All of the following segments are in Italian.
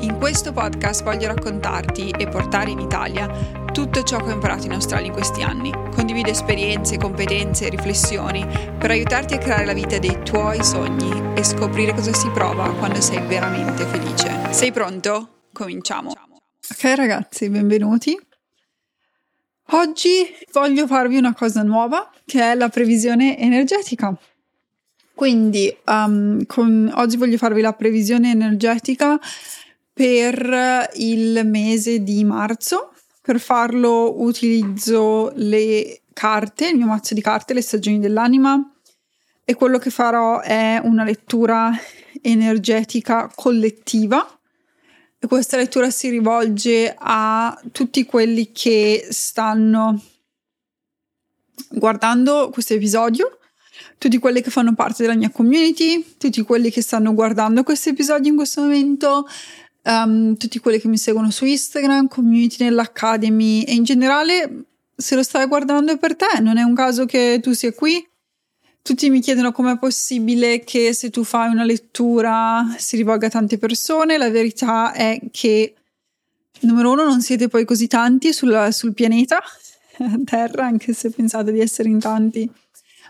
In questo podcast voglio raccontarti e portare in Italia tutto ciò che ho imparato in Australia in questi anni. Condivido esperienze, competenze e riflessioni per aiutarti a creare la vita dei tuoi sogni e scoprire cosa si prova quando sei veramente felice. Sei pronto? Cominciamo. Ok ragazzi, benvenuti. Oggi voglio farvi una cosa nuova che è la previsione energetica. Quindi um, con, oggi voglio farvi la previsione energetica per il mese di marzo. Per farlo utilizzo le carte, il mio mazzo di carte, le stagioni dell'anima. E quello che farò è una lettura energetica collettiva. E questa lettura si rivolge a tutti quelli che stanno guardando questo episodio, tutti quelli che fanno parte della mia community, tutti quelli che stanno guardando questo episodio in questo momento, um, tutti quelli che mi seguono su Instagram, community nell'Academy e in generale se lo stai guardando è per te, non è un caso che tu sia qui. Tutti mi chiedono com'è possibile che se tu fai una lettura si rivolga a tante persone. La verità è che, numero uno, non siete poi così tanti sul, sul pianeta Terra, anche se pensate di essere in tanti.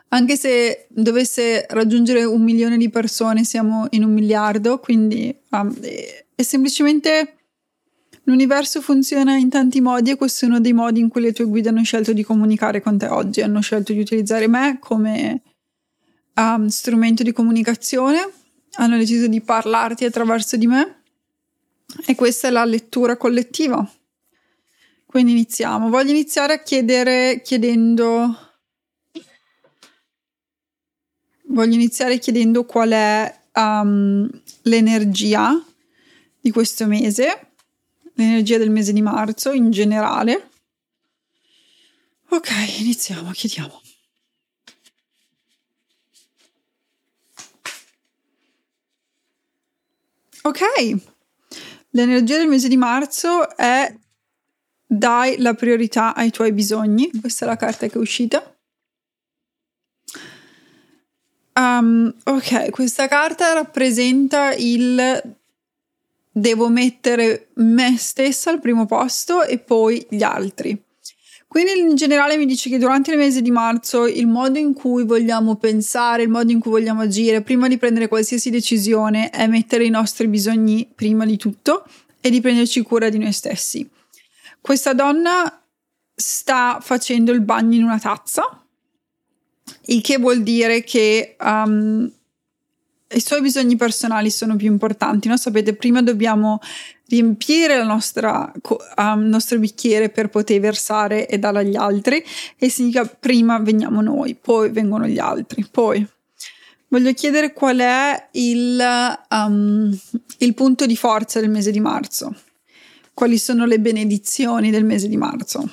Anche se dovesse raggiungere un milione di persone, siamo in un miliardo, quindi um, e semplicemente l'universo funziona in tanti modi e questo è uno dei modi in cui le tue guide hanno scelto di comunicare con te oggi. Hanno scelto di utilizzare me come um, strumento di comunicazione, hanno deciso di parlarti attraverso di me e questa è la lettura collettiva. Quindi iniziamo. Voglio iniziare a chiedere chiedendo voglio iniziare chiedendo qual è um, l'energia di questo mese, l'energia del mese di marzo in generale. Ok, iniziamo, chiediamo. Ok, l'energia del mese di marzo è dai la priorità ai tuoi bisogni. Questa è la carta che è uscita. Um, ok, questa carta rappresenta il devo mettere me stessa al primo posto e poi gli altri. Quindi in generale mi dice che durante il mese di marzo il modo in cui vogliamo pensare, il modo in cui vogliamo agire prima di prendere qualsiasi decisione è mettere i nostri bisogni prima di tutto e di prenderci cura di noi stessi. Questa donna sta facendo il bagno in una tazza, il che vuol dire che um, i suoi bisogni personali sono più importanti, no? Sapete, prima dobbiamo riempire nostra, um, il nostro bicchiere per poter versare e dare agli altri e significa prima veniamo noi, poi vengono gli altri, poi voglio chiedere qual è il, um, il punto di forza del mese di marzo, quali sono le benedizioni del mese di marzo.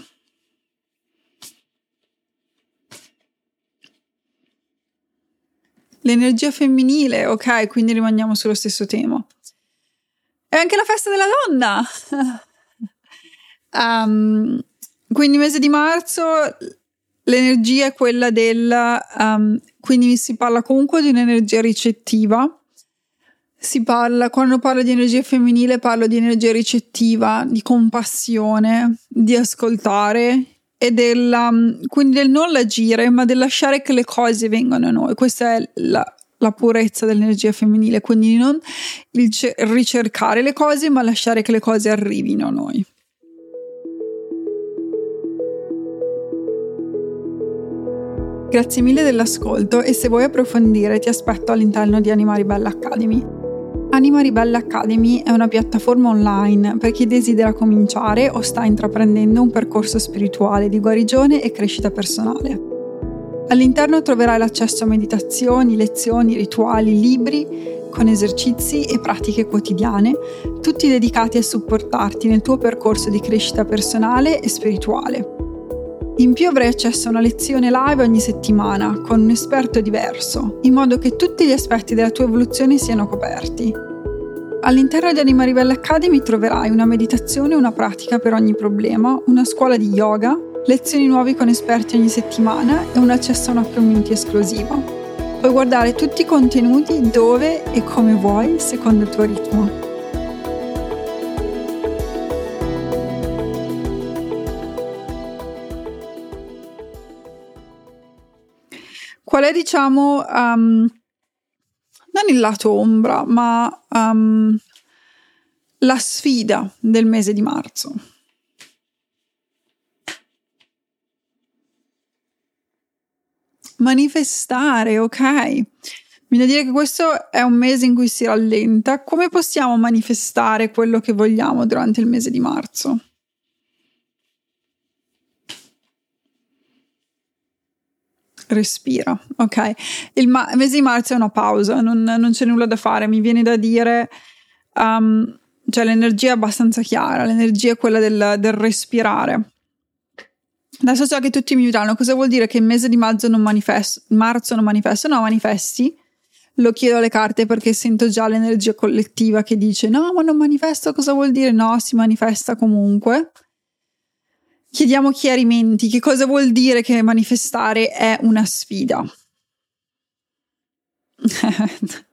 L'energia femminile, ok, quindi rimaniamo sullo stesso tema. E anche la festa della donna. um, quindi mese di marzo l'energia è quella del... Um, quindi si parla comunque di un'energia ricettiva. Si parla, quando parlo di energia femminile, parlo di energia ricettiva, di compassione, di ascoltare, e della, quindi del non agire, ma del lasciare che le cose vengano a noi. Questa è la, la purezza dell'energia femminile, quindi non ce- ricercare le cose, ma lasciare che le cose arrivino a noi. Grazie mille dell'ascolto e se vuoi approfondire ti aspetto all'interno di Animali Bella Academy. Anima Ribelle Academy è una piattaforma online per chi desidera cominciare o sta intraprendendo un percorso spirituale di guarigione e crescita personale. All'interno troverai l'accesso a meditazioni, lezioni, rituali, libri con esercizi e pratiche quotidiane, tutti dedicati a supportarti nel tuo percorso di crescita personale e spirituale. In più avrai accesso a una lezione live ogni settimana con un esperto diverso, in modo che tutti gli aspetti della tua evoluzione siano coperti. All'interno di Anima Ribelle Academy troverai una meditazione e una pratica per ogni problema, una scuola di yoga, lezioni nuove con esperti ogni settimana e un accesso a una community esclusiva. Puoi guardare tutti i contenuti dove e come vuoi secondo il tuo ritmo. Qual è, diciamo, um, non il lato ombra, ma um, la sfida del mese di marzo? Manifestare, ok. A dire che questo è un mese in cui si rallenta. Come possiamo manifestare quello che vogliamo durante il mese di marzo? Respira, ok? Il, ma- mese di marzo è una pausa, non, non, c'è nulla da fare, mi viene da dire, um, cioè l'energia è abbastanza chiara, l'energia è quella del, del, respirare. Adesso so che tutti mi diranno cosa vuol dire che il mese di marzo non manifesto, marzo non manifesto, no manifesti, lo chiedo alle carte perché sento già l'energia collettiva che dice no ma non manifesto cosa vuol dire? No, si manifesta comunque chiediamo chiarimenti. Che cosa vuol dire che manifestare è una sfida?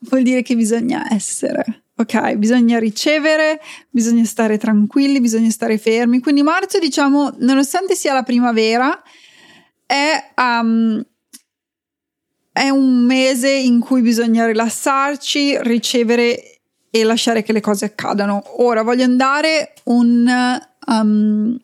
vuol dire che bisogna essere. Ok, bisogna ricevere, bisogna stare tranquilli, bisogna stare fermi. Quindi marzo, diciamo, nonostante sia la primavera, è, um, è un mese in cui bisogna rilassarci, ricevere e lasciare che le cose accadano. Ora voglio andare un um,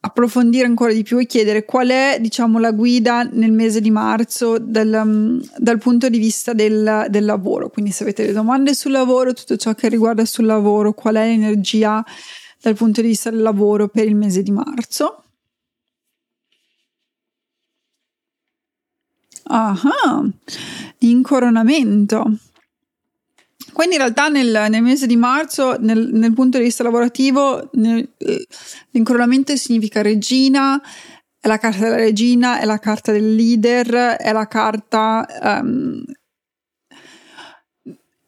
approfondire ancora di più e chiedere qual è diciamo la guida nel mese di marzo dal, um, dal punto di vista del, del, lavoro. Quindi se avete domande sul lavoro tutto ciò che riguarda sul lavoro qual è l'energia dal punto di vista del lavoro per il mese di marzo. Ah incoronamento quindi in realtà nel, nel mese di marzo, nel, nel, punto di vista lavorativo, nel, l'incoronamento significa regina, è la carta della regina, è la carta del leader, è la carta um,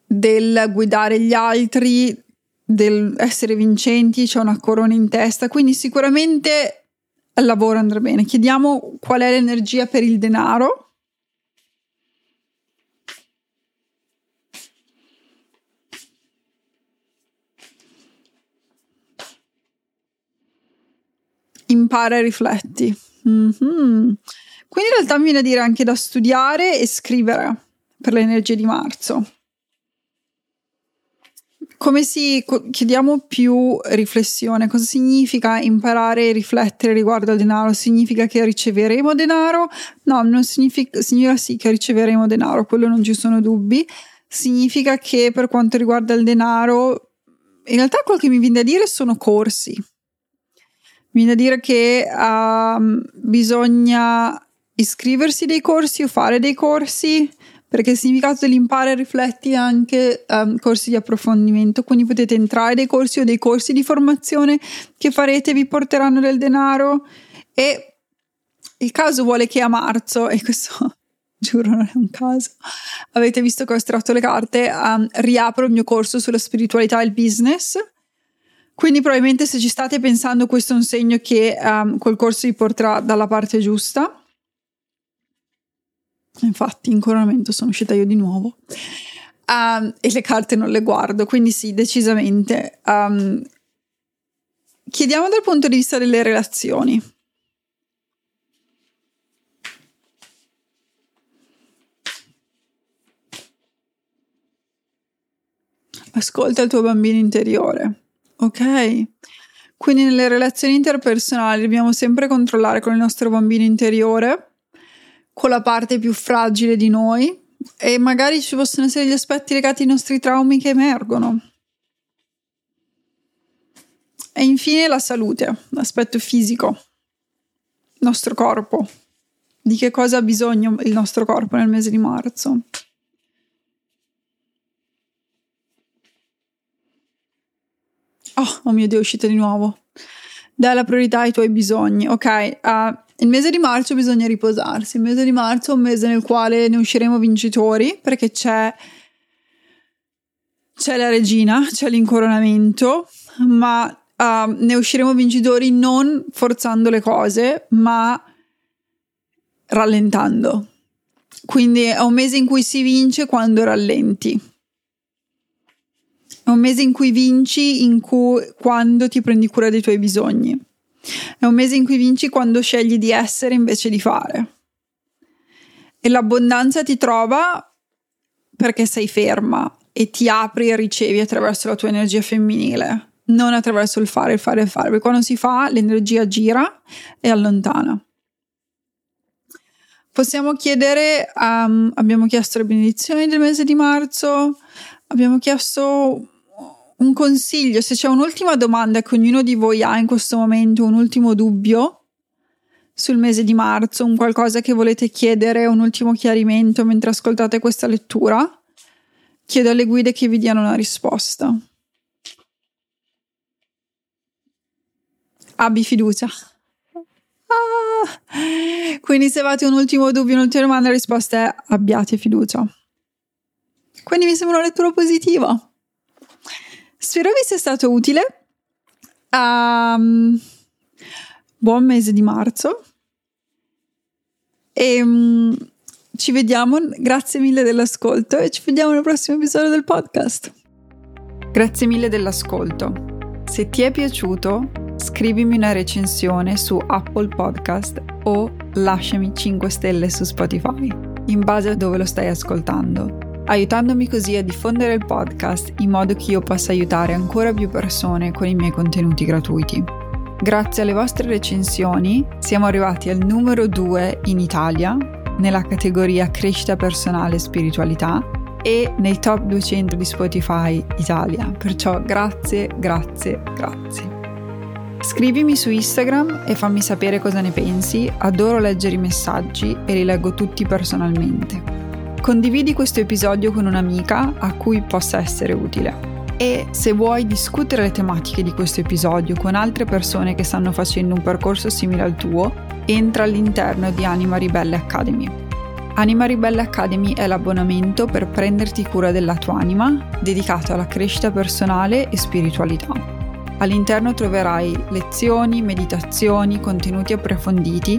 del guidare gli altri, del essere vincenti, c'è una corona in testa, quindi sicuramente al lavoro andrà bene. Chiediamo qual è l'energia per il denaro impara e rifletti. Mm-hmm. Quindi in realtà mi viene a dire anche da studiare e scrivere per le energie di marzo. Come si chiediamo più riflessione? Cosa significa imparare e riflettere riguardo al denaro? Significa che riceveremo denaro? No, non significa, significa sì che riceveremo denaro, quello non ci sono dubbi. Significa che per quanto riguarda il denaro, in realtà quel che mi viene a dire sono corsi Viene a dire che uh, bisogna iscriversi dei corsi o fare dei corsi perché il significato dell'impara rifletti anche um, corsi di approfondimento, quindi potete entrare dei corsi o dei corsi di formazione che farete vi porteranno del denaro. E il caso vuole che a marzo, e questo giuro non è un caso, avete visto che ho estratto le carte, um, riapro il mio corso sulla spiritualità e il business quindi probabilmente se ci state pensando questo è un segno che um, quel corso vi porterà dalla parte giusta. Infatti in coronamento sono uscita io di nuovo. Um, e le carte non le guardo, quindi sì, decisamente. Um, chiediamo dal punto di vista delle relazioni. Ascolta il tuo bambino interiore. Ok. Quindi nelle relazioni interpersonali dobbiamo sempre controllare con il nostro bambino interiore, con la parte più fragile di noi e magari ci possono essere gli aspetti legati ai nostri traumi che emergono. E infine la salute, l'aspetto fisico, il nostro corpo. Di che cosa ha bisogno il nostro corpo nel mese di marzo? Oh, oh mio Dio, è uscita di nuovo. dai la priorità ai tuoi bisogni, ok? Uh, il mese di marzo bisogna riposarsi, il mese di marzo è un mese nel quale ne usciremo vincitori perché c'è, c'è la regina, c'è l'incoronamento, ma uh, ne usciremo vincitori non forzando le cose, ma rallentando. Quindi è un mese in cui si vince quando rallenti. È un mese in cui vinci in cui, quando ti prendi cura dei tuoi bisogni. È un mese in cui vinci quando scegli di essere invece di fare. E l'abbondanza ti trova perché sei ferma e ti apri e ricevi attraverso la tua energia femminile, non attraverso il fare, il fare, il fare. Perché quando si fa, l'energia gira e allontana. Possiamo chiedere, um, abbiamo chiesto le benedizioni del mese di marzo, abbiamo chiesto un consiglio, se c'è un'ultima domanda che ognuno di voi ha in questo momento, un ultimo dubbio sul mese di marzo, un qualcosa che volete chiedere, un ultimo chiarimento mentre ascoltate questa lettura, chiedo alle guide che vi diano una risposta. Abbi fiducia. Ah, quindi se avete un ultimo dubbio, un'ultima domanda, la risposta è abbiate fiducia. Quindi mi sembra una lettura positiva. Spero vi sia stato utile. Um, buon mese di marzo. E um, ci vediamo. Grazie mille dell'ascolto e ci vediamo nel prossimo episodio del podcast. Grazie mille dell'ascolto. Se ti è piaciuto, scrivimi una recensione su Apple Podcast o lasciami 5 stelle su Spotify, in base a dove lo stai ascoltando aiutandomi così a diffondere il podcast in modo che io possa aiutare ancora più persone con i miei contenuti gratuiti. Grazie alle vostre recensioni siamo arrivati al numero 2 in Italia nella categoria crescita personale e spiritualità e nei top 200 di Spotify Italia. Perciò grazie, grazie, grazie. Scrivimi su Instagram e fammi sapere cosa ne pensi, adoro leggere i messaggi e li leggo tutti personalmente. Condividi questo episodio con un'amica a cui possa essere utile. E se vuoi discutere le tematiche di questo episodio con altre persone che stanno facendo un percorso simile al tuo, entra all'interno di Anima Ribelle Academy. Anima Ribelle Academy è l'abbonamento per prenderti cura della tua anima, dedicato alla crescita personale e spiritualità. All'interno troverai lezioni, meditazioni, contenuti approfonditi